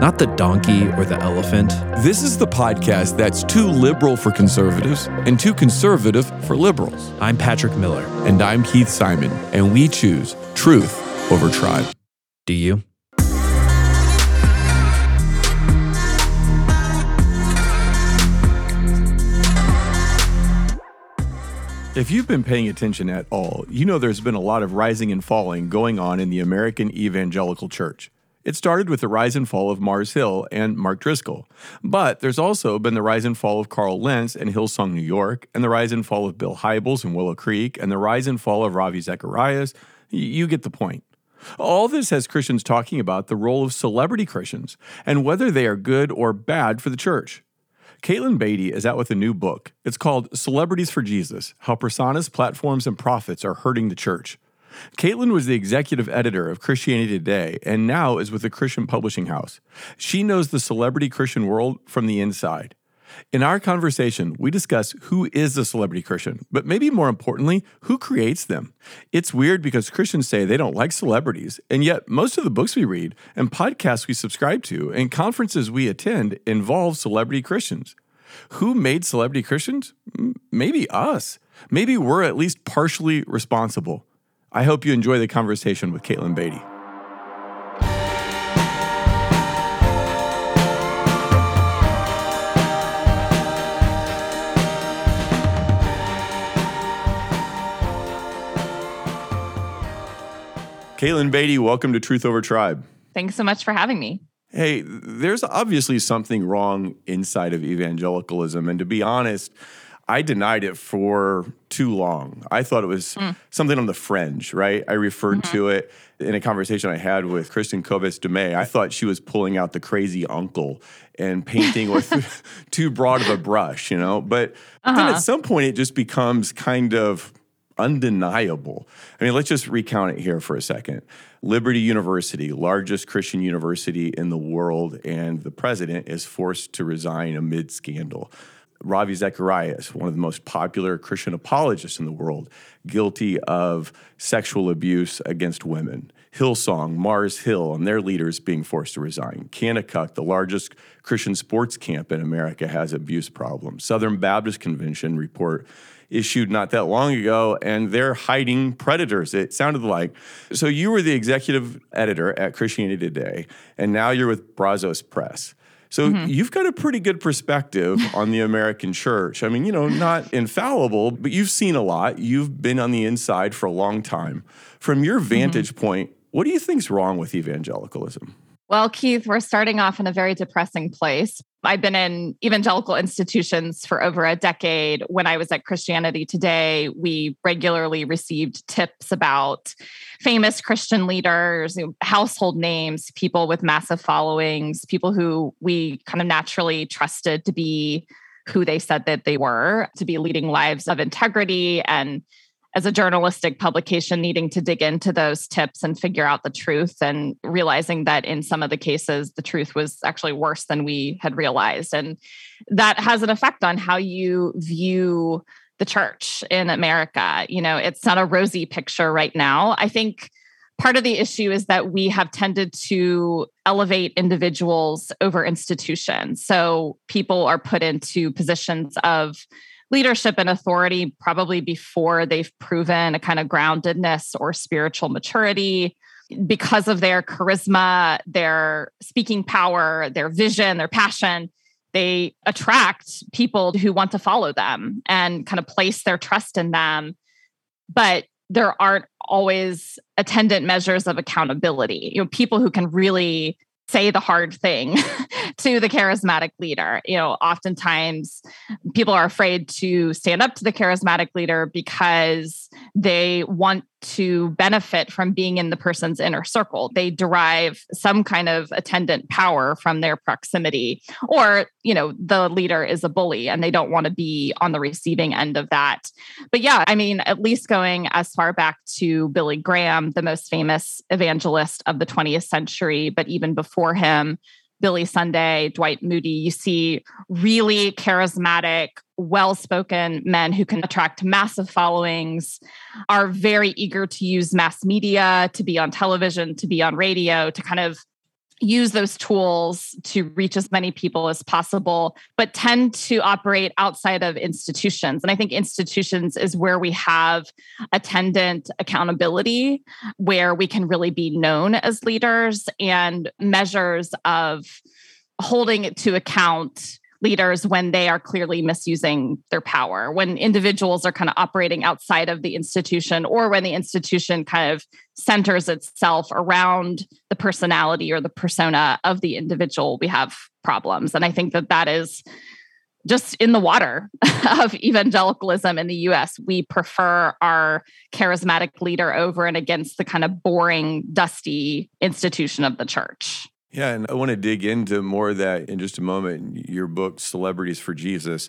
not the donkey or the elephant. This is the podcast that's too liberal for conservatives and too conservative for liberals. I'm Patrick Miller. And I'm Keith Simon, and we choose truth over tribe. Do you? If you've been paying attention at all, you know there's been a lot of rising and falling going on in the American evangelical church. It started with the rise and fall of Mars Hill and Mark Driscoll. But there's also been the rise and fall of Carl Lentz and Hillsong New York, and the rise and fall of Bill Hybels and Willow Creek, and the rise and fall of Ravi Zacharias. You get the point. All this has Christians talking about the role of celebrity Christians and whether they are good or bad for the church. Katelyn Beaty is out with a new book. It's called Celebrities for Jesus How Personas, Platforms, and Profits Are Hurting the Church. Katelyn was the executive editor of Christianity Today and now is with the Christian Publishing House. She knows the celebrity Christian world from the inside. In our conversation, we discuss who is a celebrity Christian, but maybe more importantly, who creates them. It's weird because Christians say they don't like celebrities, and yet most of the books we read and podcasts we subscribe to and conferences we attend involve celebrity Christians. Who made celebrity Christians? Maybe us. Maybe we're at least partially responsible. I hope you enjoy the conversation with Katelyn Beaty. Katelyn Beaty, welcome to Truth Over Tribe. Thanks so much for having me. Hey, there's obviously something wrong inside of evangelicalism. And to be honest, I denied it for too long. I thought it was mm. something on the fringe, right? I referred mm-hmm. to it in a conversation I had with Kristin Kobes Du Mez. I thought she was pulling out the crazy uncle and painting with too broad of a brush, you know? But uh-huh. then at some point, it just becomes kind of undeniable. I mean, let's just recount it here for a second. Liberty University, largest Christian university in the world, and the president is forced to resign amid scandal. Ravi Zacharias, one of the most popular Christian apologists in the world, guilty of sexual abuse against women. Hillsong, Mars Hill, and their leaders being forced to resign. Kanakuk, the largest Christian sports camp in America, has abuse problems. Southern Baptist Convention report issued not that long ago, and they're hiding predators, it sounded like. So you were the executive editor at Christianity Today, and now you're with Brazos Press. So mm-hmm. you've got a pretty good perspective on the American church. I mean, you know, not infallible, but you've seen a lot. You've been on the inside for a long time. From your mm-hmm. vantage mm-hmm. point, what do you think's wrong with evangelicalism? Well, Keith, we're starting off in a very depressing place. I've been in evangelical institutions for over a decade. When I was at Christianity Today, we regularly received tips about famous Christian leaders, household names, people with massive followings, people who we kind of naturally trusted to be who they said that they were, to be leading lives of integrity and as a journalistic publication needing to dig into those tips and figure out the truth and realizing that in some of the cases the truth was actually worse than we had realized. And that has an effect on how you view the church in America. You know it's not a rosy picture right now. I think part of the issue is that we have tended to elevate individuals over institutions. So people are put into positions of leadership and authority probably before they've proven a kind of groundedness or spiritual maturity because of their charisma, their speaking power, their vision, their passion. They attract people who want to follow them and kind of place their trust in them. But there aren't always attendant measures of accountability. You know, people who can really say the hard thing to the charismatic leader. You know, oftentimes people are afraid to stand up to the charismatic leader because they want to benefit from being in the person's inner circle. They derive some kind of attendant power from their proximity. Or, you know, the leader is a bully and they don't want to be on the receiving end of that. But yeah, I mean, at least going as far back to Billy Graham, the most famous evangelist of the 20th century, but even before him, Billy Sunday, Dwight Moody, you see really charismatic, well spoken men who can attract massive followings, are very eager to use mass media, to be on television, to be on radio, to kind of use those tools to reach as many people as possible, but tend to operate outside of institutions. And I think institutions is where we have attendant accountability, where we can really be known as leaders and measures of holding it to account leaders when they are clearly misusing their power, when individuals are kind of operating outside of the institution, or when the institution kind of centers itself around the personality or the persona of the individual, we have problems. And I think that that is just in the water of evangelicalism in the US. We prefer our charismatic leader over and against the kind of boring, dusty institution of the church. Yeah, and I want to dig into more of that in just a moment. Your book, Celebrities for Jesus,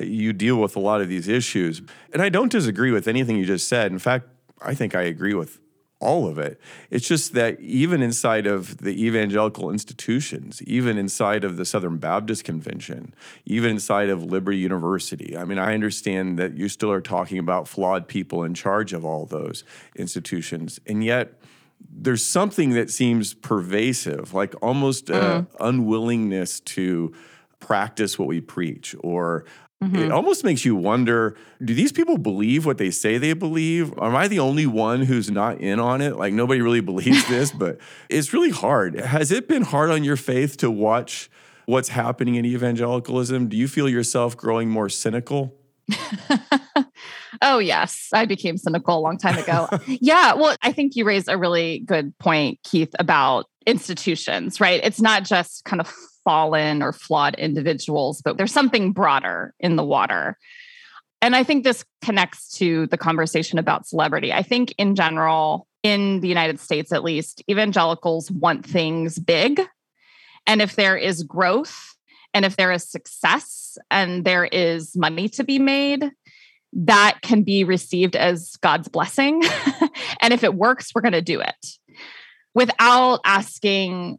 you deal with a lot of these issues. And I don't disagree with anything you just said. In fact, I think I agree with all of it. It's just that even inside of the evangelical institutions, even inside of the Southern Baptist Convention, even inside of Liberty University, I mean, I understand that you still are talking about flawed people in charge of all those institutions. And yet, there's something that seems pervasive, like almost mm. unwillingness to practice what we preach or Mm-hmm. It almost makes you wonder do these people believe what they say they believe? Am I the only one who's not in on it? Like nobody really believes this, but it's really hard. Has it been hard on your faith to watch what's happening in evangelicalism? Do you feel yourself growing more cynical? oh, yes. I became cynical a long time ago. yeah. Well, I think you raised a really good point, Keith, about institutions, right? It's not just kind of fallen or flawed individuals, but there's something broader in the water. And I think this connects to the conversation about celebrity. I think in general, in the United States at least, evangelicals want things big. And if there is growth and if there is success and there is money to be made, that can be received as God's blessing. and if it works, we're going to do it without asking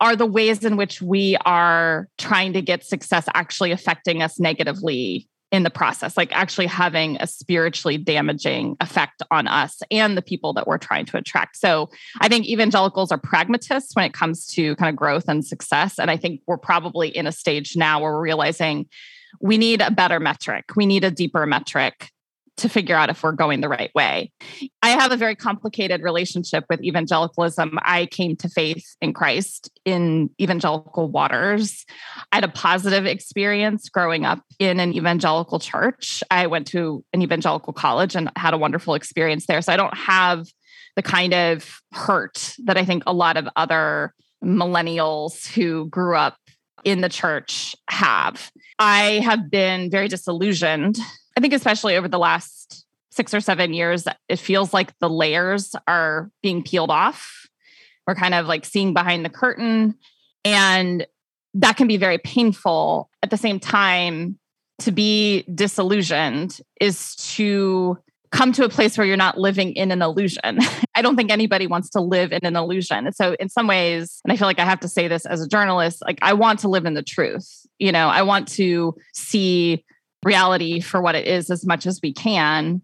are the ways in which we are trying to get success actually affecting us negatively in the process, like actually having a spiritually damaging effect on us and the people that we're trying to attract. So I think evangelicals are pragmatists when it comes to kind of growth and success. And I think we're probably in a stage now where we're realizing we need a better metric, we need a deeper metric to figure out if we're going the right way. I have a very complicated relationship with evangelicalism. I came to faith in Christ in evangelical waters. I had a positive experience growing up in an evangelical church. I went to an evangelical college and had a wonderful experience there. So I don't have the kind of hurt that I think a lot of other millennials who grew up in the church have. I have been very disillusioned I think, especially over the last six or seven years, it feels like the layers are being peeled off. We're kind of like seeing behind the curtain. And that can be very painful. At the same time, to be disillusioned is to come to a place where you're not living in an illusion. I don't think anybody wants to live in an illusion. And so in some ways, and I feel like I have to say this as a journalist, like I want to live in the truth. You know, I want to see reality for what it is as much as we can.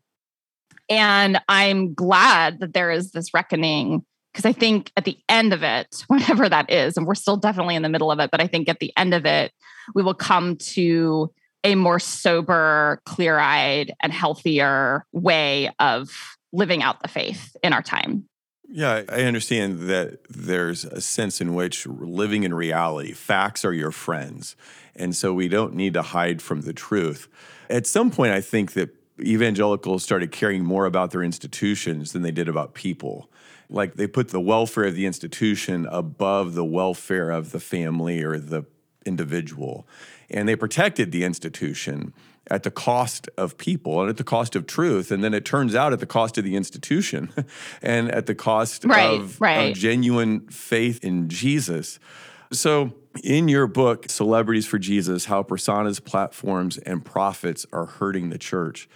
And I'm glad that there is this reckoning because I think at the end of it, whatever that is, and we're still definitely in the middle of it, but I think at the end of it, we will come to a more sober, clear eyed, and healthier way of living out the faith in our time. Yeah, I understand that there's a sense in which living in reality, facts are your friends. And so we don't need to hide from the truth. At some point, I think that evangelicals started caring more about their institutions than they did about people. like they put the welfare of the institution above the welfare of the family or the individual. And they protected the institution at the cost of people and at the cost of truth. And then it turns out at the cost of the institution and at the cost Right, of, right. of genuine faith in Jesus. So, in your book, Celebrities for Jesus How Personas, Platforms, and Profits Are Hurting the Church,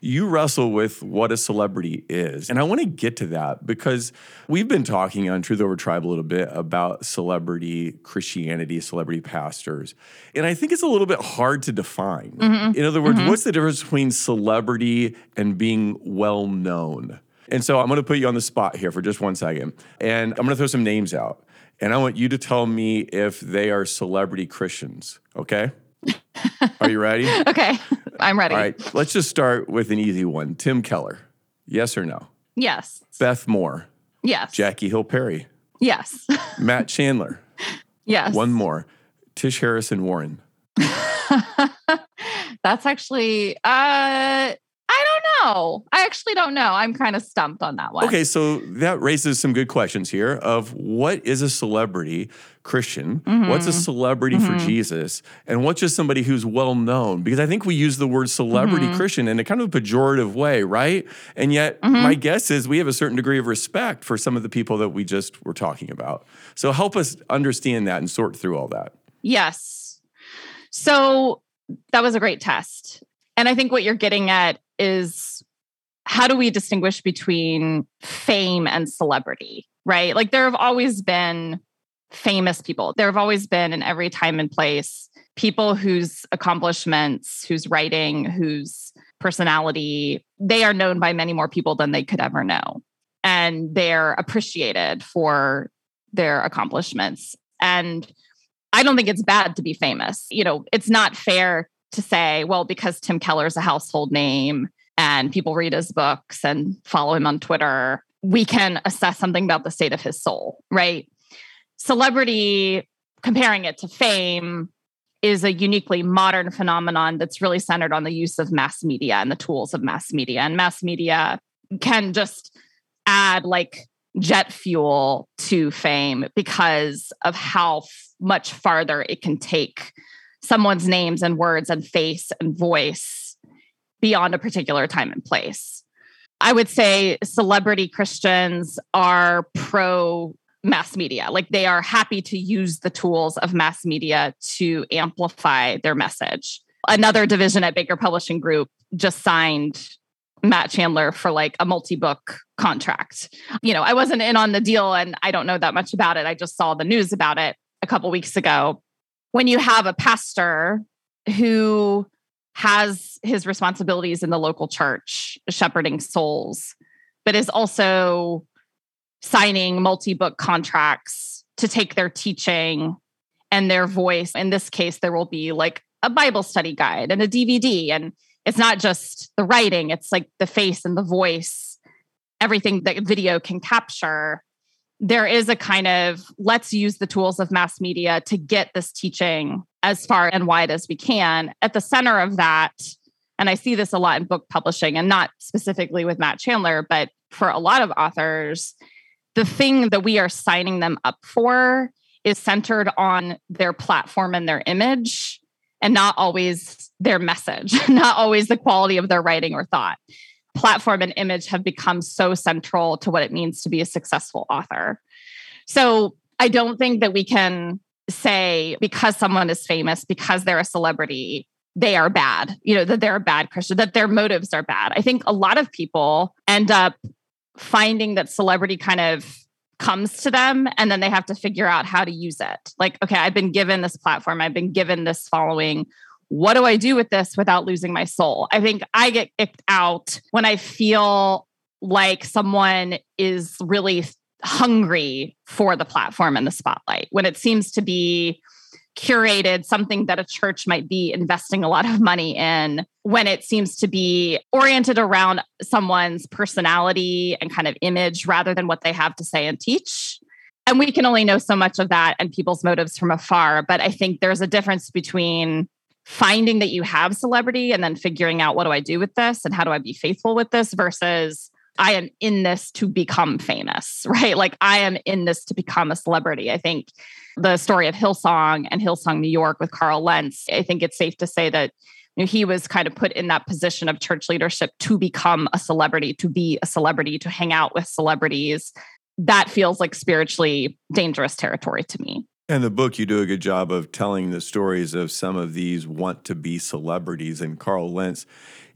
you wrestle with what a celebrity is. And I want to get to that because we've been talking on Truth Over Tribe a little bit about celebrity Christianity, celebrity pastors. And I think it's a little bit hard to define. Mm-hmm. In other words, mm-hmm. what's the difference between celebrity and being well known? And so I'm going to put you on the spot here for just one second. And I'm going to throw some names out. And I want you to tell me if they are celebrity Christians. Okay? Are you ready? Okay, I'm ready. All right. Let's just start with an easy one Tim Keller. Yes or no? Yes. Beth Moore. Yes. Jackie Hill Perry. Yes. Matt Chandler. yes. One more. Tish Harrison Warren. That's actually uh know. I actually don't know. I'm kind of stumped on that one. Okay, so that raises some good questions here of what is a celebrity Christian? What's a mm-hmm. celebrity for mm-hmm. Jesus? And what's just somebody who's well known? Because I think we use the word celebrity mm-hmm. Christian in a kind of a pejorative way, right? And yet, my guess is we have a certain degree of respect for some of the people that we just were talking about. So help us understand that and sort through all that. Yes. So that was a great test. And I think what you're getting at is how do we distinguish between fame and celebrity, right? Like there have always been famous people. There have always been in every time and place people whose accomplishments, whose writing, whose personality, they are known by many more people than they could ever know. And they're appreciated for their accomplishments. And I don't think it's bad to be famous. You know, it's not fair to say, well, because Tim Keller's a household name and people read his books and follow him on Twitter, we can assess something about the state of his soul, right? Celebrity, comparing it to fame, is a uniquely modern phenomenon that's really centered on the use of mass media and the tools of mass media. And mass media can just add like jet fuel to fame because of how f- much farther it can take someone's names and words and face and voice beyond a particular time and place. I would say celebrity Christians are pro mass media. Like they are happy to use the tools of mass media to amplify their message. Another division at Baker Publishing Group just signed Matt Chandler for like a multi book contract. You know, I wasn't in on the deal and I don't know that much about it. I just saw the news about it a couple weeks ago. When you have a pastor who has his responsibilities in the local church, shepherding souls, but is also signing multi book contracts to take their teaching and their voice. In this case, there will be like a Bible study guide and a DVD. And it's not just the writing, it's like the face and the voice, everything that video can capture. There is a kind of let's use the tools of mass media to get this teaching as far and wide as we can. At the center of that, and I see this a lot in book publishing and not specifically with Matt Chandler, but for a lot of authors, the thing that we are signing them up for is centered on their platform and their image and not always their message, not always the quality of their writing or thought. Platform and image have become so central to what it means to be a successful author. So I don't think that we can say because someone is famous, because they're a celebrity, they are bad, you know, that they're a bad Christian, that their motives are bad. I think a lot of people end up finding that celebrity kind of comes to them and then they have to figure out how to use it. Like, okay, I've been given this platform, I've been given this following. What do I do with this without losing my soul? I think I get kicked out when I feel like someone is really hungry for the platform and the spotlight, when it seems to be curated something that a church might be investing a lot of money in when it seems to be oriented around someone's personality and kind of image rather than what they have to say and teach. And we can only know so much of that and people's motives from afar. But I think there's a difference between finding that you have celebrity and then figuring out what do I do with this and how do I be faithful with this versus I am in this to become famous, right? Like I am in this to become a celebrity. I think the story of Hillsong and Hillsong New York with Carl Lentz, I think it's safe to say that you know, he was kind of put in that position of church leadership to become a celebrity, to be a celebrity, to hang out with celebrities. That feels like spiritually dangerous territory to me. In the book, you do a good job of telling the stories of some of these want to be celebrities, and Carl Lentz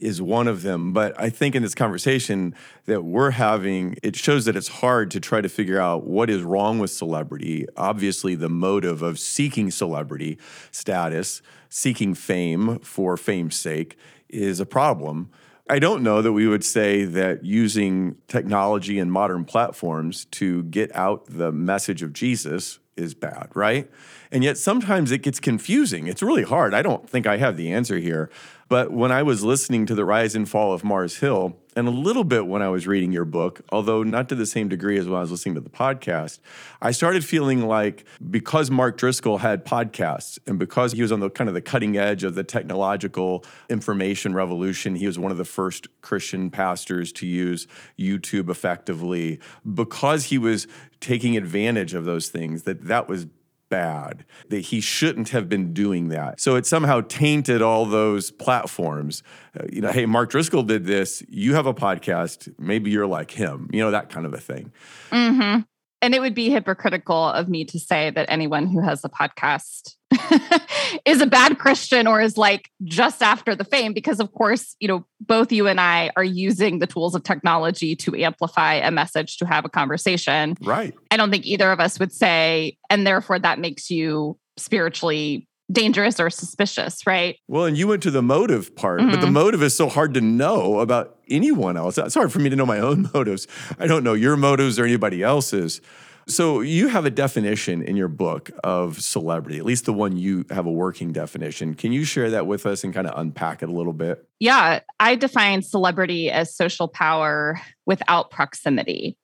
is one of them. But I think in this conversation that we're having, it shows that it's hard to try to figure out what is wrong with celebrity. Obviously, the motive of seeking celebrity status, seeking fame for fame's sake, is a problem. I don't know that we would say that using technology and modern platforms to get out the message of Jesus is bad, right? And yet sometimes it gets confusing. It's really hard. I don't think I have the answer here. But when I was listening to the rise and fall of Mars Hill, and a little bit when I was reading your book, although not to the same degree as when I was listening to the podcast, I started feeling like because Mark Driscoll had podcasts and because he was on the kind of the cutting edge of the technological information revolution, he was one of the first Christian pastors to use YouTube effectively, because he was taking advantage of those things, that that was bad, that he shouldn't have been doing that. So it somehow tainted all those platforms. Uh, you know, hey, Mark Driscoll did this. You have a podcast. Maybe you're like him, you know, that kind of a thing. Mm-hmm. And it would be hypocritical of me to say that anyone who has a podcast is a bad Christian or is like just after the fame, because of course, you know, both you and I are using the tools of technology to amplify a message, to have a conversation. Right. I don't think either of us would say, and therefore that makes you spiritually dangerous or suspicious, right? Well, and you went to the motive part, mm-hmm. but the mm-hmm. motive is so hard to know about anyone else. It's hard for me to know my own motives. I don't know your motives or anybody else's. So you have a definition in your book of celebrity, at least the one you have a working definition. Can you share that with us and kind of unpack it a little bit? Yeah, I define celebrity as social power without proximity.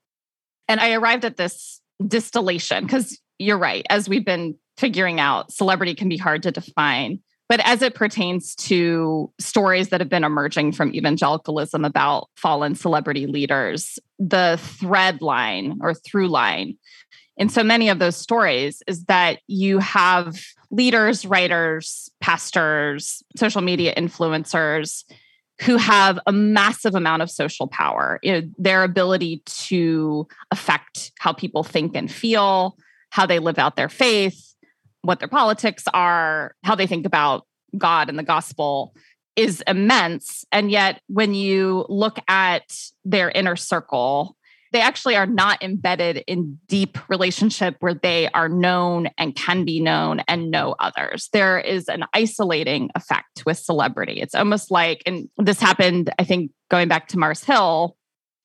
And I arrived at this distillation because you're right. As we've been figuring out, celebrity can be hard to define. But as it pertains to stories that have been emerging from evangelicalism about fallen celebrity leaders, the thread line or through line in so many of those stories is that you have leaders, writers, pastors, social media influencers who have a massive amount of social power, you know, their ability to affect how people think and feel, how they live out their faith, what their politics are, how they think about God and the gospel is immense. And yet, when you look at their inner circle, they actually are not embedded in deep relationship where they are known and can be known and know others. There is an isolating effect with celebrity. It's almost like, and this happened, I think, going back to Mars Hill,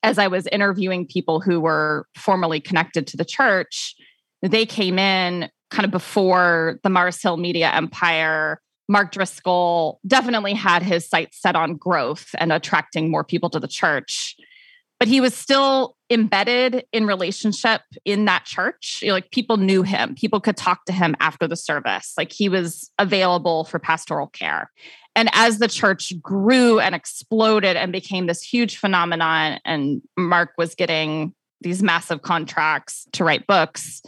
as I was interviewing people who were formerly connected to the church, they came in kind of before the Mars Hill media empire. Mark Driscoll definitely had his sights set on growth and attracting more people to the church. But he was still embedded in relationship in that church. You know, like people knew him, people could talk to him after the service. Like he was available for pastoral care. And as the church grew and exploded and became this huge phenomenon, and Mark was getting these massive contracts to write books,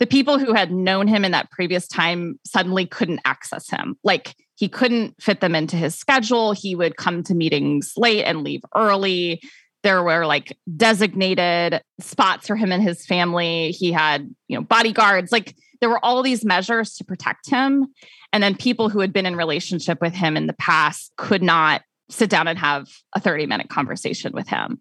the people who had known him in that previous time suddenly couldn't access him. Like he couldn't fit them into his schedule. He would come to meetings late and leave early. There were like designated spots for him and his family. He had, you know, bodyguards. Like there were all these measures to protect him. And then people who had been in relationship with him in the past could not sit down and have a 30 minute conversation with him.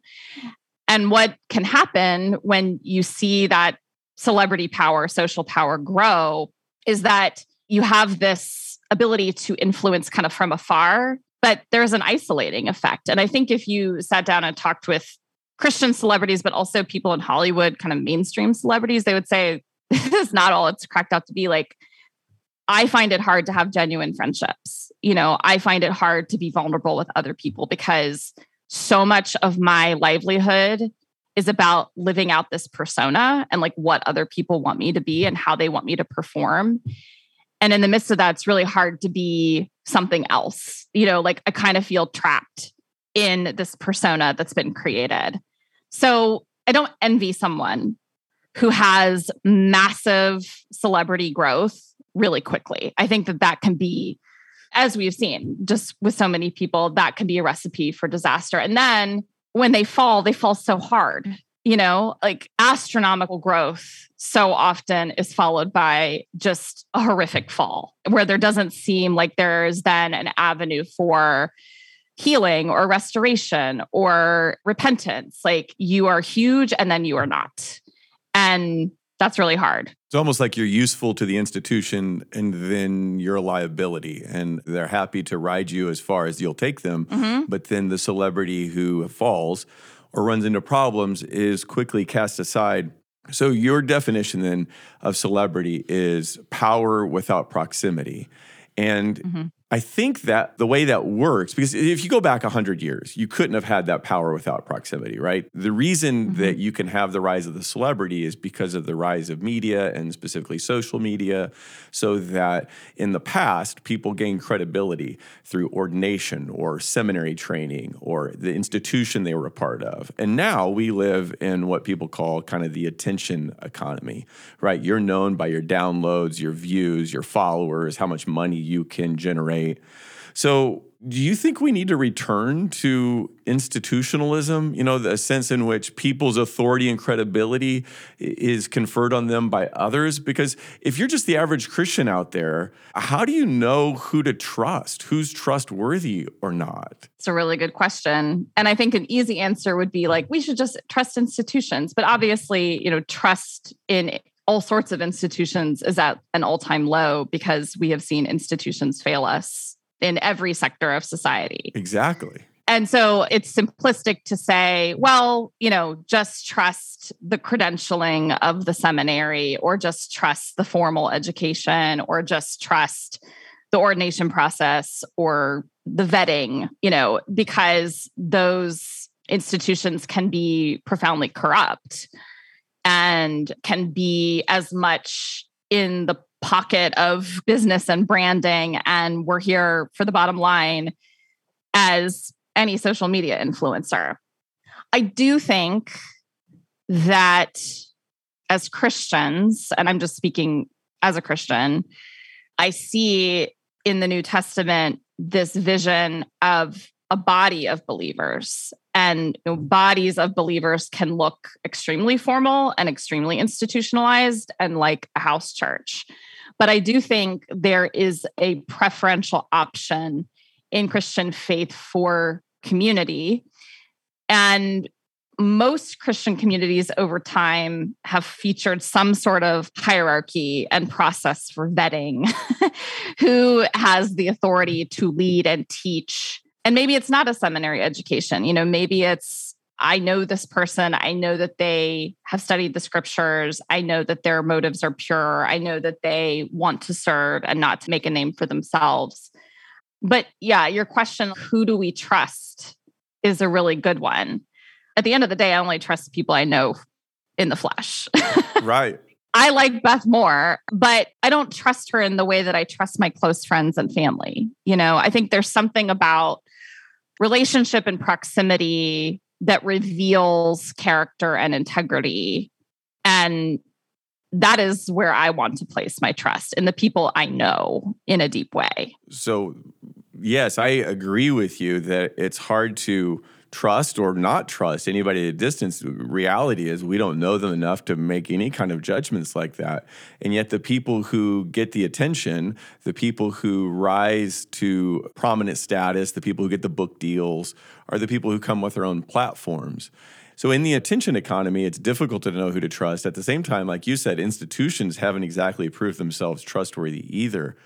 And what can happen when you see that celebrity power, social power grow is that you have this ability to influence kind of from afar, but there's an isolating effect. And I think if you sat down and talked with Christian celebrities, but also people in Hollywood, kind of mainstream celebrities, they would say, this is not all it's cracked out to be. Like, I find it hard to have genuine friendships. You know, I find it hard to be vulnerable with other people because so much of my livelihood is about living out this persona and like what other people want me to be and how they want me to perform. And in the midst of that, it's really hard to be something else. You know, like I kind of feel trapped in this persona that's been created. So I don't envy someone who has massive celebrity growth really quickly. I think that that can be, as we've seen, just with so many people, that can be a recipe for disaster. And then when they fall, they fall so hard. You know, like astronomical growth so often is followed by just a horrific fall where there doesn't seem like there's then an avenue for healing or restoration or repentance. Like you are huge and then you are not. And that's really hard. It's almost like you're useful to the institution and then you're a liability and they're happy to ride you as far as you'll take them. Mm-hmm. But then the celebrity who falls or runs into problems is quickly cast aside. So, your definition then of celebrity is power without proximity. And mm-hmm. I think that the way that works, because if you go back 100 years, you couldn't have had that power without proximity, right? The reason mm-hmm. that you can have the rise of the celebrity is because of the rise of media and specifically social media, so that in the past, people gained credibility through ordination or seminary training or the institution they were a part of. And now we live in what people call kind of the attention economy, right? You're known by your downloads, your views, your followers, how much money you can generate right? So, do you think we need to return to institutionalism? You know, the sense in which people's authority and credibility is conferred on them by others? Because if you're just the average Christian out there, how do you know who to trust? Who's trustworthy or not? It's a really good question. And I think an easy answer would be like, we should just trust institutions. But obviously, you know, trust in all sorts of institutions is at an all time low because we have seen institutions fail us in every sector of society. Exactly. And so it's simplistic to say, well, you know, just trust the credentialing of the seminary or just trust the formal education or just trust the ordination process or the vetting, you know, because those institutions can be profoundly corrupt and can be as much in the pocket of business and branding and we're here for the bottom line as any social media influencer. I do think that as Christians, and I'm just speaking as a Christian, I see in the New Testament this vision of a body of believers and you know, bodies of believers can look extremely formal and extremely institutionalized and like a house church. But i do think there is a preferential option in christian faith for community. And most Christian communities over time have featured some sort of hierarchy and process for vetting who has the authority to lead and teach and maybe it's not a seminary education you know maybe it's i know this person i know that they have studied the scriptures i know that their motives are pure i know that they want to serve and not to make a name for themselves. But yeah your question who do we trust is a really good one. At the end of the day i only trust people i know in the flesh. Right. I like Beth Moore, but I don't trust her in the way that I trust my close friends and family. You know, I think there's something about relationship and proximity that reveals character and integrity. And that is where I want to place my trust in the people I know in a deep way. So, yes, I agree with you that it's hard to trust or not trust anybody at a distance. Reality is we don't know them enough to make any kind of judgments like that. And yet, the people who get the attention, the people who rise to prominent status, the people who get the book deals, are the people who come with their own platforms. So, in the attention economy, it's difficult to know who to trust. At the same time, like you said, institutions haven't exactly proved themselves trustworthy either.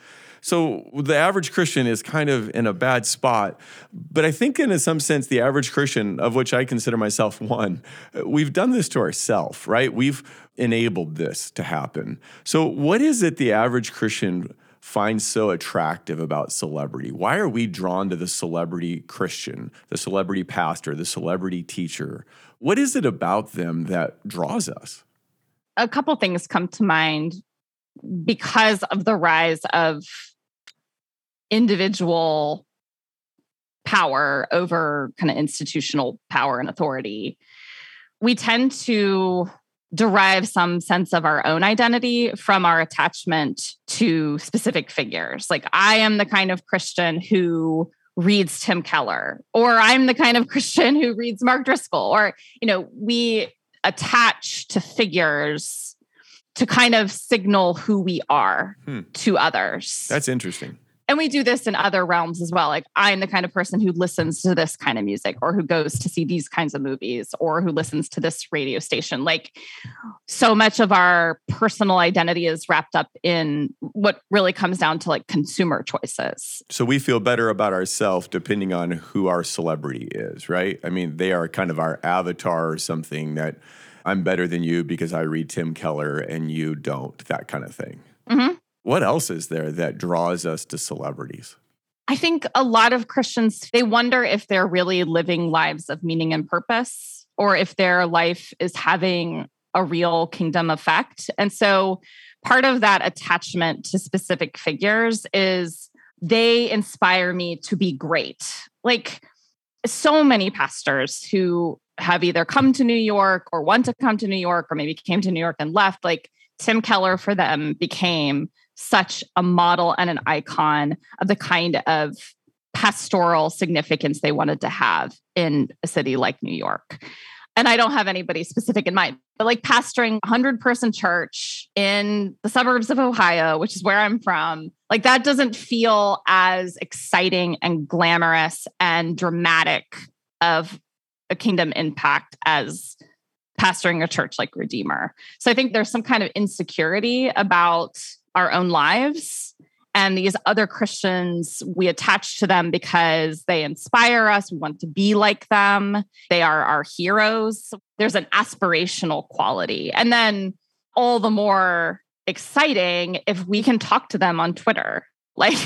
So the average Christian is kind of in a bad spot. But I think, in some sense, the average Christian, of which I consider myself one, we've done this to ourselves, right? We've enabled this to happen. So, what is it the average Christian finds so attractive about celebrity? Why are we drawn to the celebrity Christian, the celebrity pastor, the celebrity teacher? What is it about them that draws us? A couple things come to mind because of the rise of individual power over kind of institutional power and authority. we tend to derive some sense of our own identity from our attachment to specific figures. Like, I am the kind of Christian who reads Tim Keller, or I'm the kind of Christian who reads Mark Driscoll, or, you know, we attach to figures to kind of signal who we are Hmm. to others. That's interesting. And we do this in other realms as well. Like I'm the kind of person who listens to this kind of music or who goes to see these kinds of movies or who listens to this radio station. Like so much of our personal identity is wrapped up in what really comes down to like consumer choices. So we feel better about ourselves depending on who our celebrity is, right? I mean, they are kind of our avatar or something that I'm better than you because I read Tim Keller and you don't, that kind of thing. Mhm. What else is there that draws us to celebrities? I think a lot of Christians they wonder if they're really living lives of meaning and purpose or if their life is having a real kingdom effect. And so part of that attachment to specific figures is they inspire me to be great. Like so many pastors who have either come to New York or want to come to New York or maybe came to New York and left like Tim Keller for them became such a model and an icon of the kind of pastoral significance they wanted to have in a city like New York. And I don't have anybody specific in mind, but like pastoring a 100 person church in the suburbs of Ohio, which is where I'm from, like that doesn't feel as exciting and glamorous and dramatic of a kingdom impact as pastoring a church like Redeemer. So I think there's some kind of insecurity about our own lives. And these other Christians, we attach to them because they inspire us. We want to be like them. They are our heroes. There's an aspirational quality. And then all the more exciting if we can talk to them on Twitter. Like,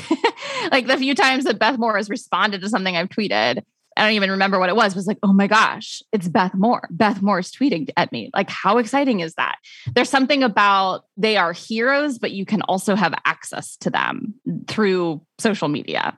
like the few times that Beth Moore has responded to something I've tweeted, I don't even remember what it was, was like, oh my gosh, it's Beth Moore. Beth Moore is tweeting at me. Like, how exciting is that? There's something about they are heroes, but you can also have access to them through social media.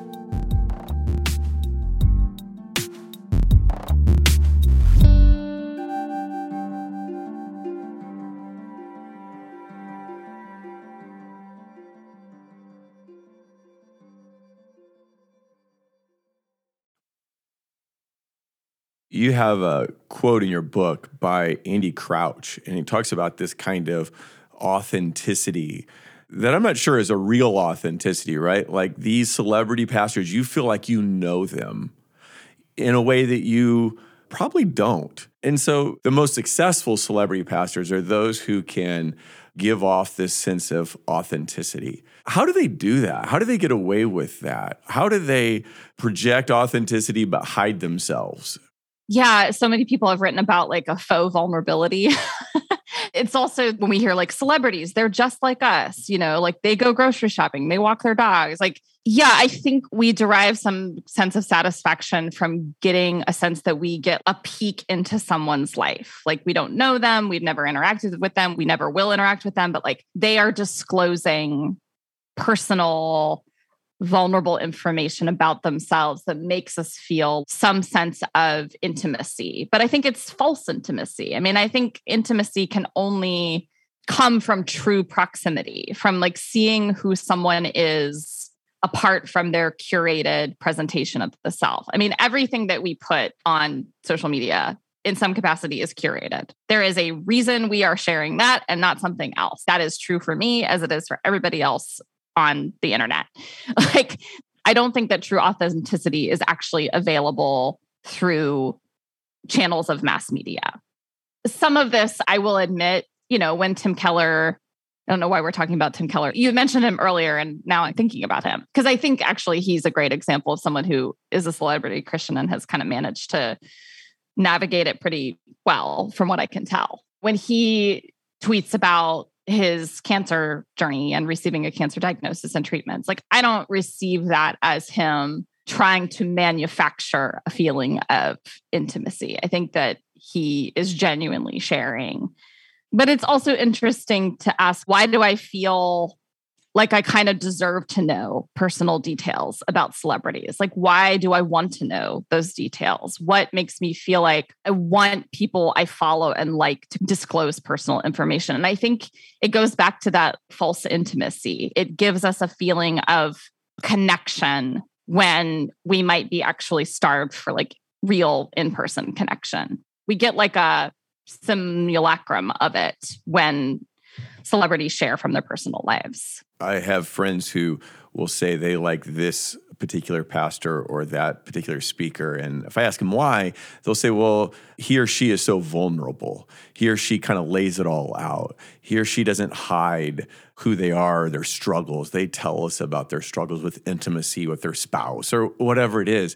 You have a quote in your book by Andy Crouch, and he talks about this kind of authenticity that I'm not sure is a real authenticity, right? Like these celebrity pastors, you feel like you know them in a way that you probably don't. And so the most successful celebrity pastors are those who can give off this sense of authenticity. How do they do that? How do they get away with that? How do they project authenticity but hide themselves? Yeah, so many people have written about like a faux vulnerability. it's also when we hear like celebrities, they're just like us, you know, like they go grocery shopping, they walk their dogs. Like, yeah, I think we derive some sense of satisfaction from getting a sense that we get a peek into someone's life. Like, we don't know them, we've never interacted with them, we never will interact with them, but like they are disclosing personal vulnerable information about themselves that makes us feel some sense of intimacy. But I think it's false intimacy. I mean, I think intimacy can only come from true proximity, from like seeing who someone is apart from their curated presentation of the self. I mean, everything that we put on social media in some capacity is curated. There is a reason we are sharing that and not something else. That is true for me as it is for everybody else on the internet. like, I don't think that true authenticity is actually available through channels of mass media. Some of this, I will admit, you know, when Tim Keller, I don't know why we're talking about Tim Keller. You mentioned him earlier, and now I'm thinking about him because I think actually he's a great example of someone who is a celebrity Christian and has kind of managed to navigate it pretty well, from what I can tell. When he tweets about his cancer journey and receiving a cancer diagnosis and treatments. Like, I don't receive that as him trying to manufacture a feeling of intimacy. I think that he is genuinely sharing. But it's also interesting to ask why do I feel like I kind of deserve to know personal details about celebrities. Like, why do I want to know those details? What makes me feel like I want people I follow and like to disclose personal information? And I think it goes back to that false intimacy. It gives us a feeling of connection when we might be actually starved for like real in person connection. We get like a simulacrum of it when celebrities share from their personal lives. I have friends who will say they like this particular pastor or that particular speaker. And if I ask them why, they'll say, well, he or she is so vulnerable. He or she kind of lays it all out. He or she doesn't hide who they are, their struggles. They tell us about their struggles with intimacy with their spouse or whatever it is.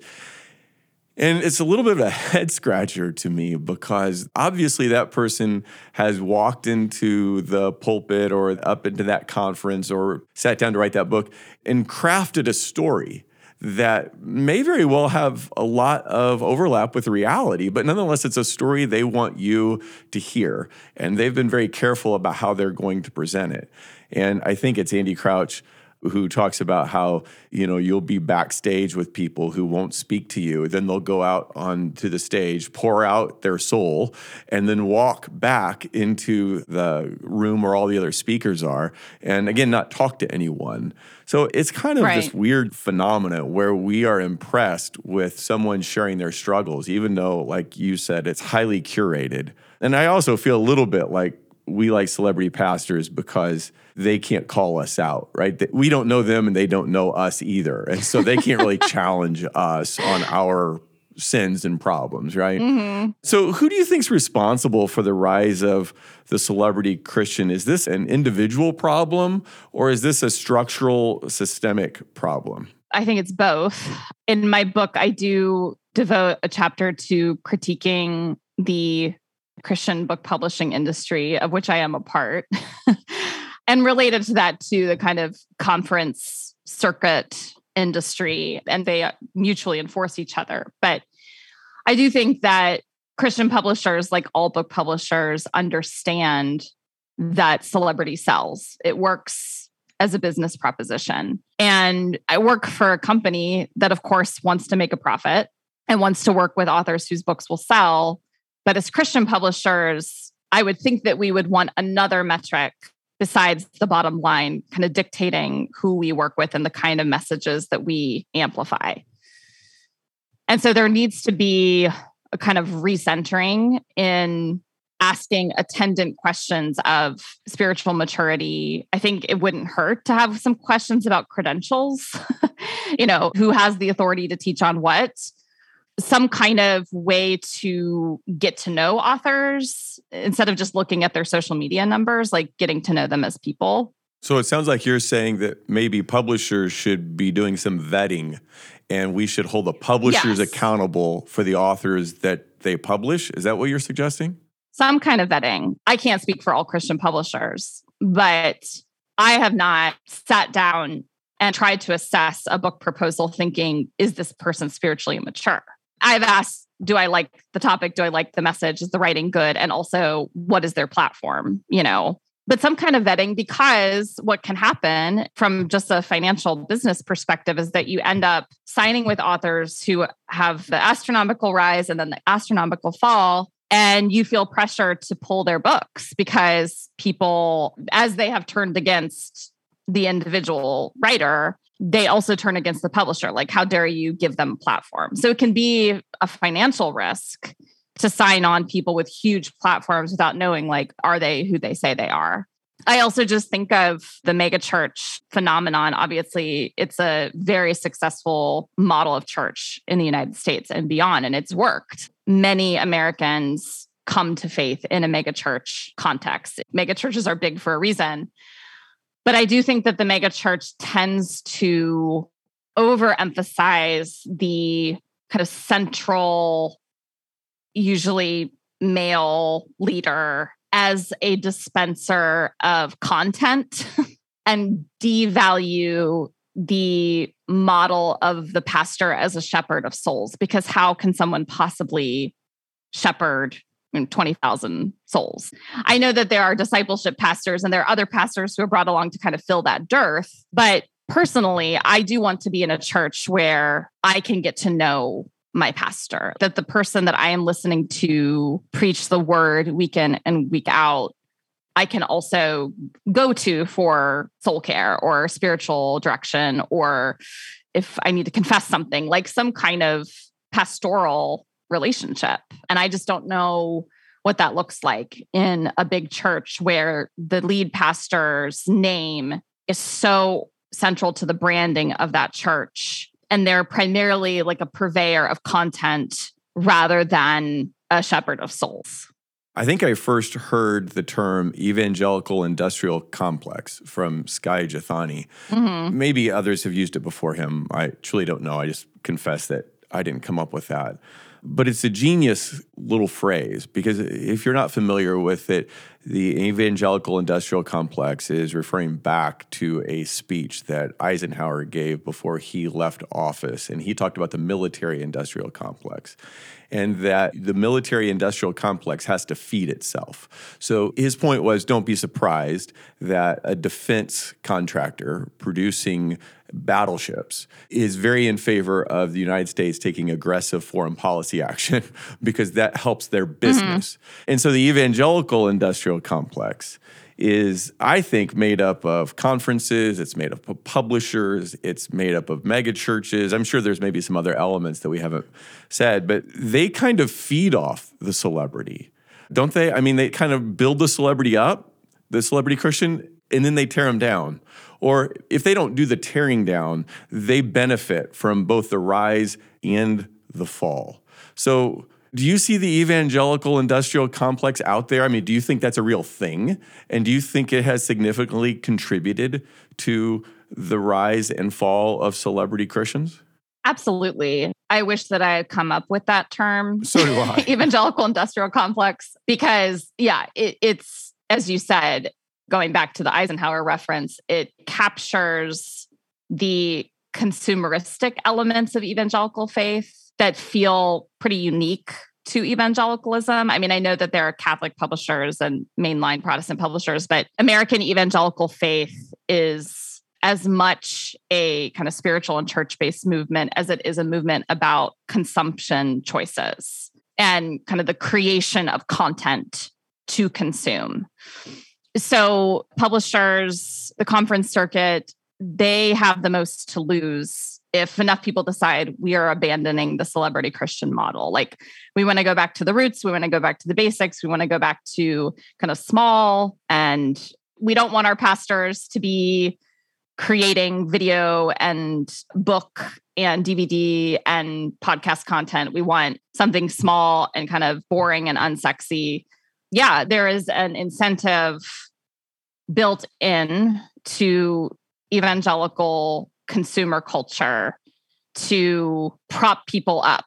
And it's a little bit of a head scratcher to me because obviously that person has walked into the pulpit or up into that conference or sat down to write that book and crafted a story that may very well have a lot of overlap with reality, but nonetheless, it's a story they want you to hear. And they've been very careful about how they're going to present it. And I think it's Andy Crouch who talks about how you know you'll be backstage with people who won't speak to you. Then they'll go out onto the stage pour out their soul and then walk back into the room where all the other speakers are and again not talk to anyone. So it's kind of right. this weird phenomenon where we are impressed with someone sharing their struggles even though like you said it's highly curated. And i also feel a little bit like we like celebrity pastors because they can't call us out, right? We don't know them and they don't know us either. And so they can't really challenge us on our sins and problems, right? Mm-hmm. So, who do you think is responsible for the rise of the celebrity Christian? Is this an individual problem or is this a structural, systemic problem? I think it's both. In my book, I do devote a chapter to critiquing the Christian book publishing industry, of which I am a part. and related to that, to the kind of conference circuit industry, and they uh, mutually enforce each other. But I do think that Christian publishers, like all book publishers, understand that celebrity sells. It works as a business proposition. And I work for a company that, of course, wants to make a profit and wants to work with authors whose books will sell. But as Christian publishers, I would think that we would want another metric besides the bottom line, kind of dictating who we work with and the kind of messages that we amplify. And so there needs to be a kind of recentering in asking attendant questions of spiritual maturity. I think it wouldn't hurt to have some questions about credentials, you know, who has the authority to teach on what some kind of way to get to know authors instead of just looking at their social media numbers, like getting to know them as people. So it sounds like you're saying that maybe publishers should be doing some vetting and we should hold the publishers yes. accountable for the authors that they publish. Is that what you're suggesting? Some kind of vetting. I can't speak for all Christian publishers, but I have not sat down and tried to assess a book proposal thinking, is this person spiritually mature? I've asked, do I like the topic? Do I like the message? Is the writing good? And also, what is their platform? You know, but some kind of vetting because what can happen from just a financial business perspective is that you end up signing with authors who have the astronomical rise and then the astronomical fall and you feel pressure to pull their books because people as they have turned against the individual writer they also turn against the publisher. Like how dare you give them a platform? So it can be a financial risk to sign on people with huge platforms without knowing like are they who they say they are? I also just think of the megachurch phenomenon. Obviously it's a very successful model of church in the united states and beyond and it's worked. Many americans come to faith in a megachurch context. Megachurches are big for a reason but i do think that the megachurch tends to overemphasize the kind of central usually male leader as a dispenser of content and devalue the model of the pastor as a shepherd of souls because how can someone possibly shepherd 20,000 souls. I know that there are discipleship pastors and there are other pastors who are brought along to kind of fill that dearth, but personally, I do want to be in a church where I can get to know my pastor, that the person that I am listening to preach the word week in and week out, I can also go to for soul care or spiritual direction, or if I need to confess something, like some kind of pastoral relationship. And I just don't know what that looks like in a big church where the lead pastor's name is so central to the branding of that church and they're primarily like a purveyor of content rather than a shepherd of souls. I think I first heard the term evangelical industrial complex from Skye Jethani. Mm-hmm. Maybe others have used it before him. I truly don't know. I just confess that I didn't come up with that. But it's a genius little phrase because if you're not familiar with it, the evangelical industrial complex is referring back to a speech that Eisenhower gave before he left office. And he talked about the military industrial complex and that the military industrial complex has to feed itself. So his point was don't be surprised that a defense contractor producing battleships is very in favor of the United States taking aggressive foreign policy action because that helps their business. Mm-hmm. And so the evangelical industrial complex is, I think, made up of conferences, it's made up of publishers, it's made up of mega churches. I'm sure there's maybe some other elements that we haven't said, but they kind of feed off the celebrity, don't they? I mean, they kind of build the celebrity up, the celebrity Christian, and then they tear them down. Or if they don't do the tearing down, they benefit from both the rise and the fall. So, do you see the evangelical industrial complex out there? I mean, do you think that's a real thing? And do you think it has significantly contributed to the rise and fall of celebrity Christians? Absolutely. I wish that I had come up with that term. So do I. evangelical industrial complex, because, yeah, it, it's, as you said, going back to the Eisenhower reference, it captures the consumeristic elements of evangelical faith that feel pretty unique to evangelicalism. I mean, I know that there are Catholic publishers and mainline Protestant publishers, but American evangelical faith is as much a kind of spiritual and church based movement as it is a movement about consumption choices and kind of the creation of content to consume. So, publishers, the conference circuit, they have the most to lose if enough people decide we are abandoning the celebrity Christian model. Like we want to go back to the roots, we want to go back to the basics, we want to go back to kind of small, and we don't want our pastors to be creating video and book and DVD and podcast content. We want something small and kind of boring and unsexy. Yeah, there is an incentive built in to evangelical consumer culture to prop people up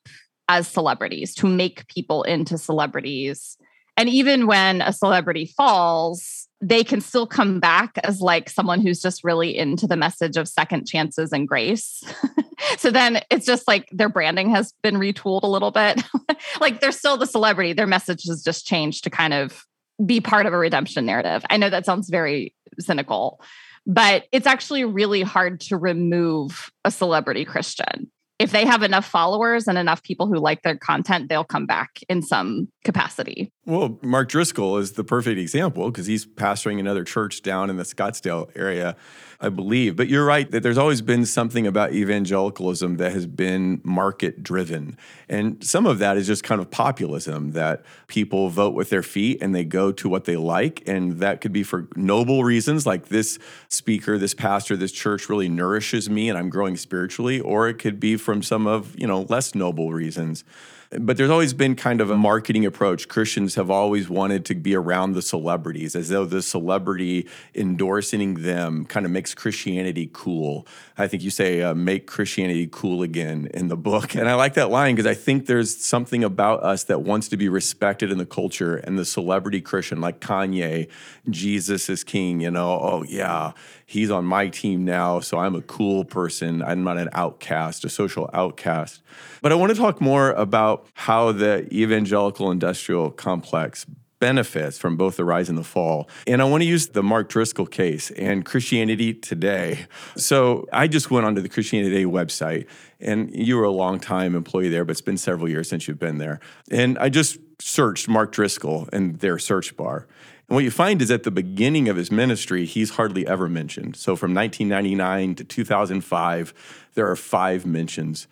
as celebrities, to make people into celebrities. And even when a celebrity falls, they can still come back as like someone who's just really into the message of second chances and grace. so then it's just like their branding has been retooled a little bit. like they're still the celebrity, their message has just changed to kind of be part of a redemption narrative. I know that sounds very cynical, but it's actually really hard to remove a celebrity Christian if they have enough followers and enough people who like their content, they'll come back in some capacity. Well, Mark Driscoll is the perfect example because he's pastoring another church down in the Scottsdale area, I believe. But you're right that there's always been something about evangelicalism that has been market driven. And some of that is just kind of populism that people vote with their feet and they go to what they like. And that could be for noble reasons, like this speaker, this pastor, this church really nourishes me and I'm growing spiritually, or it could be from some of, you know, less noble reasons. But there's always been kind of a marketing approach. Christians have always wanted to be around the celebrities as though the celebrity endorsing them kind of makes Christianity cool. I think you say, uh, make Christianity cool again in the book. And I like that line because I think there's something about us that wants to be respected in the culture. And the celebrity Christian, like Kanye, Jesus is king, you know, oh, yeah, he's on my team now. So I'm a cool person. I'm not an outcast, a social outcast. But I want to talk more about how the evangelical industrial complex benefits from both the rise and the fall. And I want to use the Mark Driscoll case and Christianity Today. So I just went onto the Christianity Today website, and you were a long time employee there, but it's been several years since you've been there. And I just searched Mark Driscoll in their search bar. And what you find is at the beginning of his ministry, he's hardly ever mentioned. So from 1999 to 2005, there are five mentions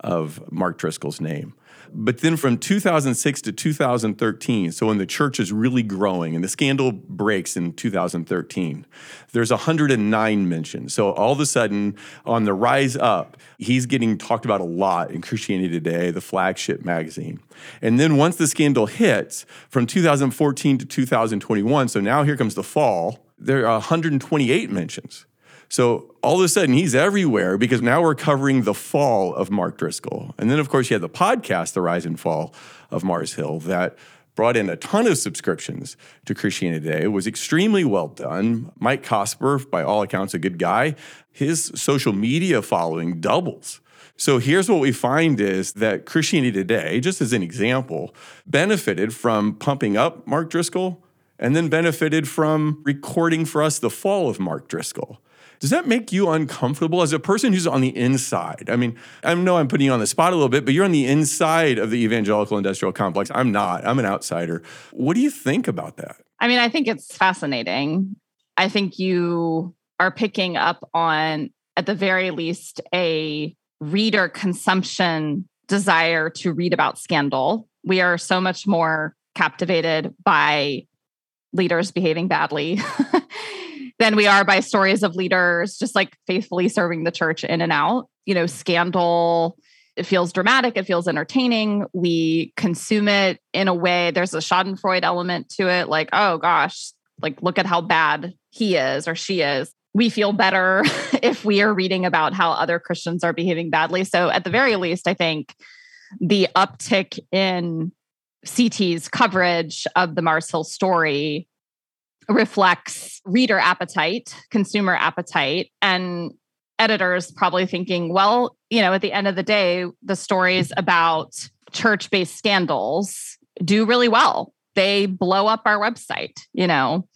of Mark Driscoll's name. But then from 2006 to 2013, so when the church is really growing and the scandal breaks in 2013, there's 109 mentions. So all of a sudden, on the rise up, he's getting talked about a lot in Christianity Today, the flagship magazine. And then once the scandal hits, from 2014 to 2021, so now here comes the fall, there are 128 mentions. So all of a sudden, he's everywhere because now we're covering the fall of Mark Driscoll. And then, of course, you had the podcast, The Rise and Fall of Mars Hill, that brought in a ton of subscriptions to Christianity Today. It was extremely well done. Mike Cosper, by all accounts, a good guy. His social media following doubles. So here's what we find is that Christianity Today, just as an example, benefited from pumping up Mark Driscoll and then benefited from recording for us the fall of Mark Driscoll. Does that make you uncomfortable as a person who's on the inside? I mean, I know I'm putting you on the spot a little bit, but you're on the inside of the evangelical industrial complex. I'm not, I'm an outsider. What do you think about that? I mean, I think it's fascinating. I think you are picking up on, at the very least, a reader consumption desire to read about scandal. We are so much more captivated by leaders behaving badly than we are by stories of leaders just like faithfully serving the church in and out. You know, scandal, it feels dramatic, it feels entertaining. We consume it in a way, there's a Schadenfreude element to it, like, oh gosh, like look at how bad he is or she is. We feel better if we are reading about how other Christians are behaving badly. So, at the very least, I think the uptick in CT's coverage of the Mars Hill story reflects reader appetite, consumer appetite, and editors probably thinking, well, you know, at the end of the day, the stories about church based scandals do really well. They blow up our website, you know.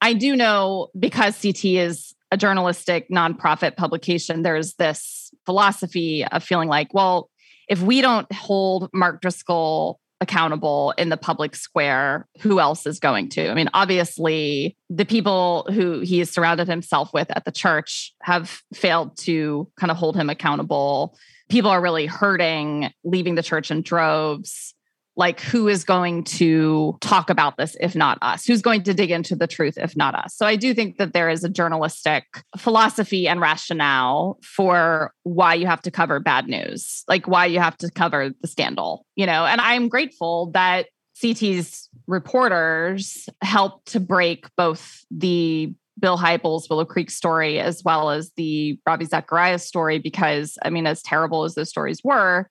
I do know because CT is a journalistic nonprofit publication, there's this philosophy of feeling like, well, if we don't hold Mark Driscoll accountable in the public square, who else is going to? I mean, obviously, the people who he has surrounded himself with at the church have failed to kind of hold him accountable. People are really hurting, leaving the church in droves like who is going to talk about this if not us? Who's going to dig into the truth if not us? So i do think that there is a journalistic philosophy and rationale for why you have to cover bad news like why you have to cover the scandal you know? And i'm grateful that ct's reporters helped to break both the Bill Hybels Willow Creek story as well as the Ravi Zacharias story because I mean as terrible as those stories were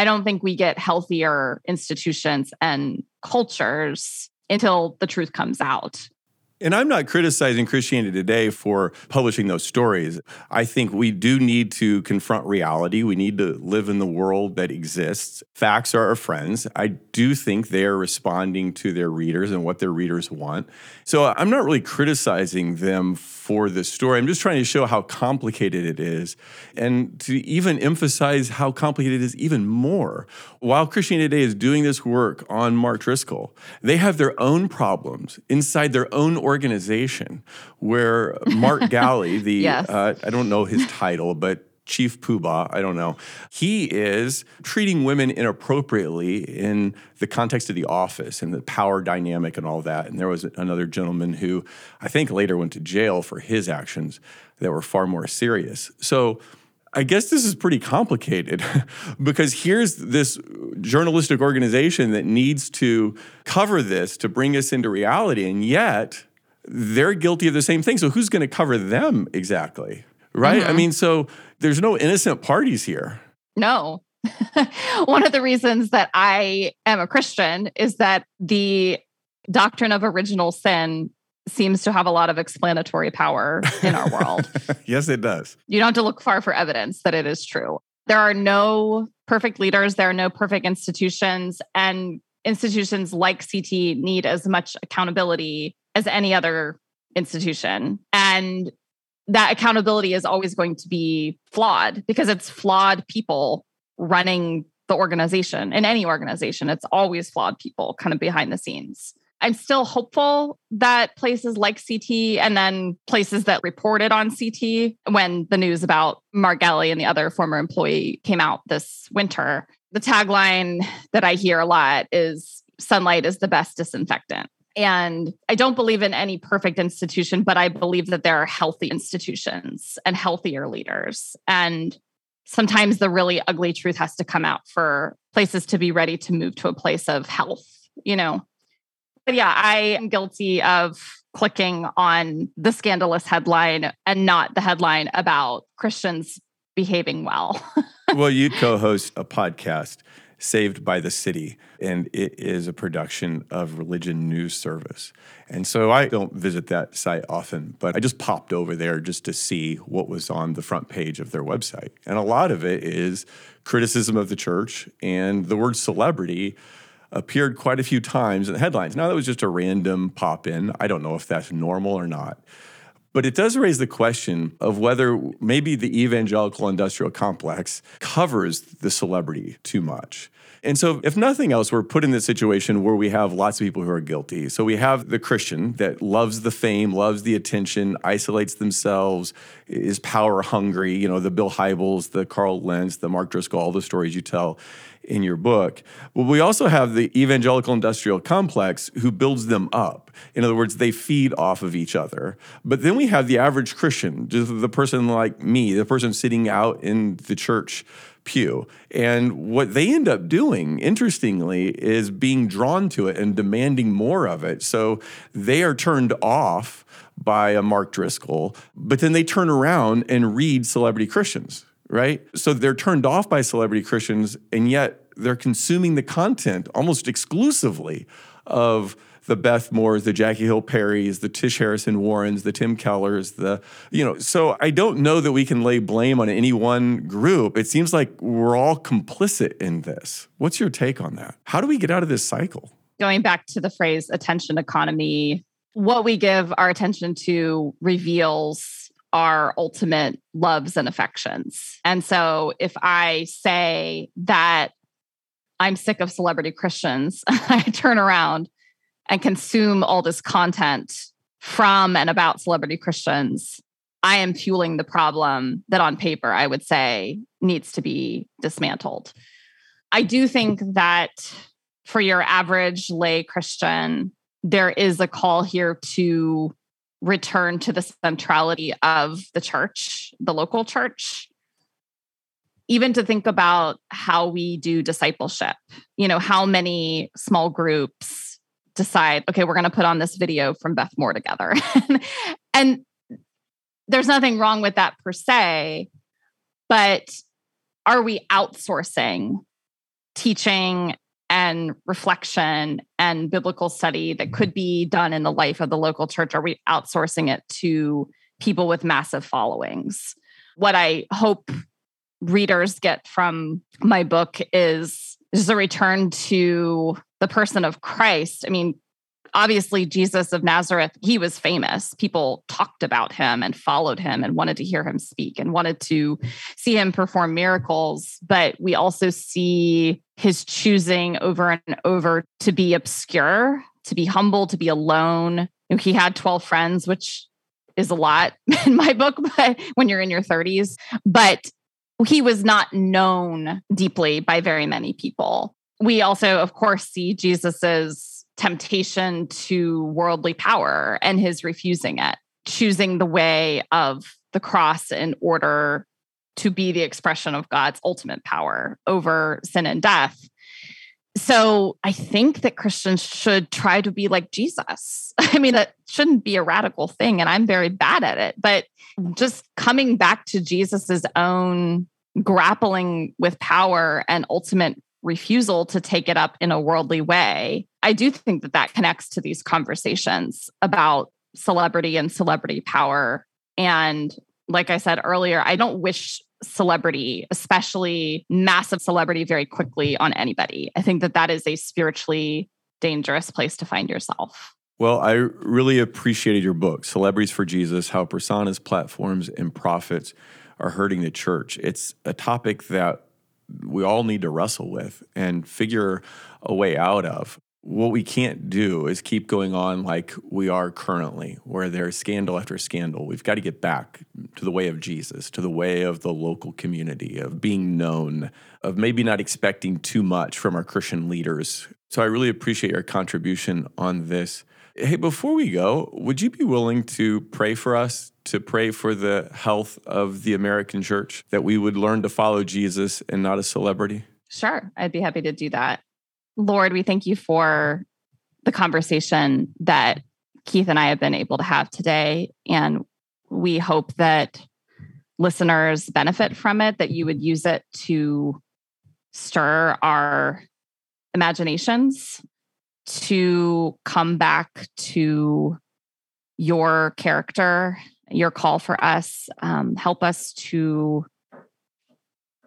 I don't think we get healthier institutions and cultures until the truth comes out. And I'm not criticizing Christianity Today for publishing those stories. I think we do need to confront reality. We need to live in the world that exists. Facts are our friends. I do think they are responding to their readers and what their readers want. So I'm not really criticizing them for this story. I'm just trying to show how complicated it is and to even emphasize how complicated it is even more. While Christianity Today is doing this work on Mark Driscoll, they have their own problems inside their own organization where Mark Galli, the, Yes. uh, I don't know his title, but Chief Poobah, I don't know. He is treating women inappropriately in the context of the office and the power dynamic and all that. And there was another gentleman who I think later went to jail for his actions that were far more serious. So I guess this is pretty complicated because here's this journalistic organization that needs to cover this to bring us into reality. And yet, they're guilty of the same thing. So who's going to cover them exactly? Right? I mm-hmm. mean, so there's no innocent parties here. No. One of the reasons that I am a Christian is that the doctrine of original sin seems to have a lot of explanatory power in our world. yes, it does. You don't have to look far for evidence that it is true. There are no perfect leaders, there are no perfect institutions, and institutions like CT need as much accountability as any other institution. And that accountability is always going to be flawed because it's flawed people running the organization in any organization. It's always flawed people kind of behind the scenes. I'm still hopeful that places like CT and then places that reported on CT when the news about Mark Galli and the other former employee came out this winter, the tagline that I hear a lot is sunlight is the best disinfectant. And I don't believe in any perfect institution, but I believe that there are healthy institutions and healthier leaders. And sometimes the really ugly truth has to come out for places to be ready to move to a place of health, you know? But yeah, I am guilty of clicking on the scandalous headline and not the headline about Christians behaving well. well, you co host a podcast, Saved by the City, and it is a production of Religion News Service. And so I don't visit that site often, but I just popped over there just to see what was on the front page of their website. And a lot of it is criticism of the church, and the word celebrity appeared quite a few times in the headlines. Now, that was just a random pop in. I don't know if that's normal or not. But it does raise the question of whether maybe the evangelical industrial complex covers the celebrity too much. And so, if nothing else, we're put in this situation where we have lots of people who are guilty. So, we have the Christian that loves the fame, loves the attention, isolates themselves, is power hungry. You know, the Bill Hybels, the Carl Lentz, the Mark Driscoll, all the stories you tell in your book. But we also have the evangelical industrial complex who builds them up. In other words, they feed off of each other. But then we have the average Christian, the person like me, the person sitting out in the church pew. And what they end up doing, interestingly, is being drawn to it and demanding more of it. So they are turned off by a Mark Driscoll, but then they turn around and read celebrity Christians right? So they're turned off by celebrity Christians, and yet they're consuming the content almost exclusively of the Beth Moores, the Jackie Hill Perrys, the Tish Harrison Warrens, the Tim Kellers, the, you know, so I don't know that we can lay blame on any one group. It seems like we're all complicit in this. What's your take on that? How do we get out of this cycle? Going back to the phrase attention economy, what we give our attention to reveals our ultimate loves and affections. And so if I say that I'm sick of celebrity Christians, I turn around and consume all this content from and about celebrity Christians, I am fueling the problem that on paper I would say needs to be dismantled. I do think that for your average lay Christian, there is a call here to return to the centrality of the church, the local church. Even to think about how we do discipleship, you know, how many small groups decide, okay, we're going to put on this video from Beth Moore together. and there's nothing wrong with that per se, but are we outsourcing teaching and reflection and biblical study that mm-hmm. could be done in the life of the local church? Are we outsourcing it to people with massive followings? What I hope readers get from my book is is a return to the person of Christ. I mean, obviously Jesus of Nazareth, he was famous. People talked about him and followed him and wanted to hear him speak and wanted to see him perform miracles, but we also see his choosing over and over to be obscure, to be humble, to be alone. He had 12 friends, which is a lot in my book but when you're in your 30s, but he was not known deeply by very many people. We also, of course, see Jesus's temptation to worldly power and his refusing it, choosing the way of the cross in order to be the expression of God's ultimate power over sin and death. So I think that Christians should try to be like Jesus. I mean, that shouldn't be a radical thing, and I'm very bad at it. But just coming back to Jesus's own grappling with power and ultimate refusal to take it up in a worldly way, I do think that that connects to these conversations about celebrity and celebrity power. And like I said earlier, I don't wish celebrity, especially massive celebrity, very quickly on anybody. I think that that is a spiritually dangerous place to find yourself. Well, I really appreciated your book, Celebrities for Jesus How Personas, Platforms, and Profits Are Hurting the Church. It's a topic that we all need to wrestle with and figure a way out of. What we can't do is keep going on like we are currently, where there's scandal after scandal. We've got to get back to the way of Jesus, to the way of the local community, of being known, of maybe not expecting too much from our Christian leaders. So I really appreciate your contribution on this. Hey, before we go, would you be willing to pray for us, to pray for the health of the American church, that we would learn to follow Jesus and not a celebrity? Sure, I'd be happy to do that. Lord, we thank you for the conversation that Keith and I have been able to have today. And we hope that listeners benefit from it, that you would use it to stir our imaginations to come back to your character, your call for us. Um, help us to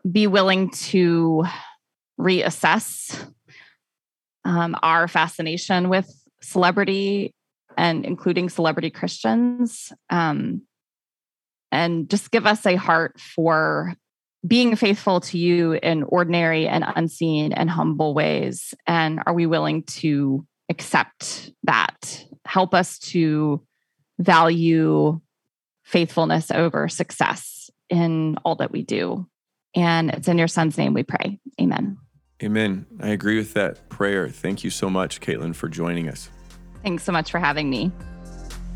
be willing to reassess um, our fascination with celebrity and including celebrity Christians. Um, and just give us a heart for being faithful to you in ordinary and unseen and humble ways? And are we willing to accept that? Help us to value faithfulness over success in all that we do. And it's in your son's name we pray. Amen. Amen. I agree with that prayer. Thank you so much, Katelyn, for joining us. Thanks so much for having me.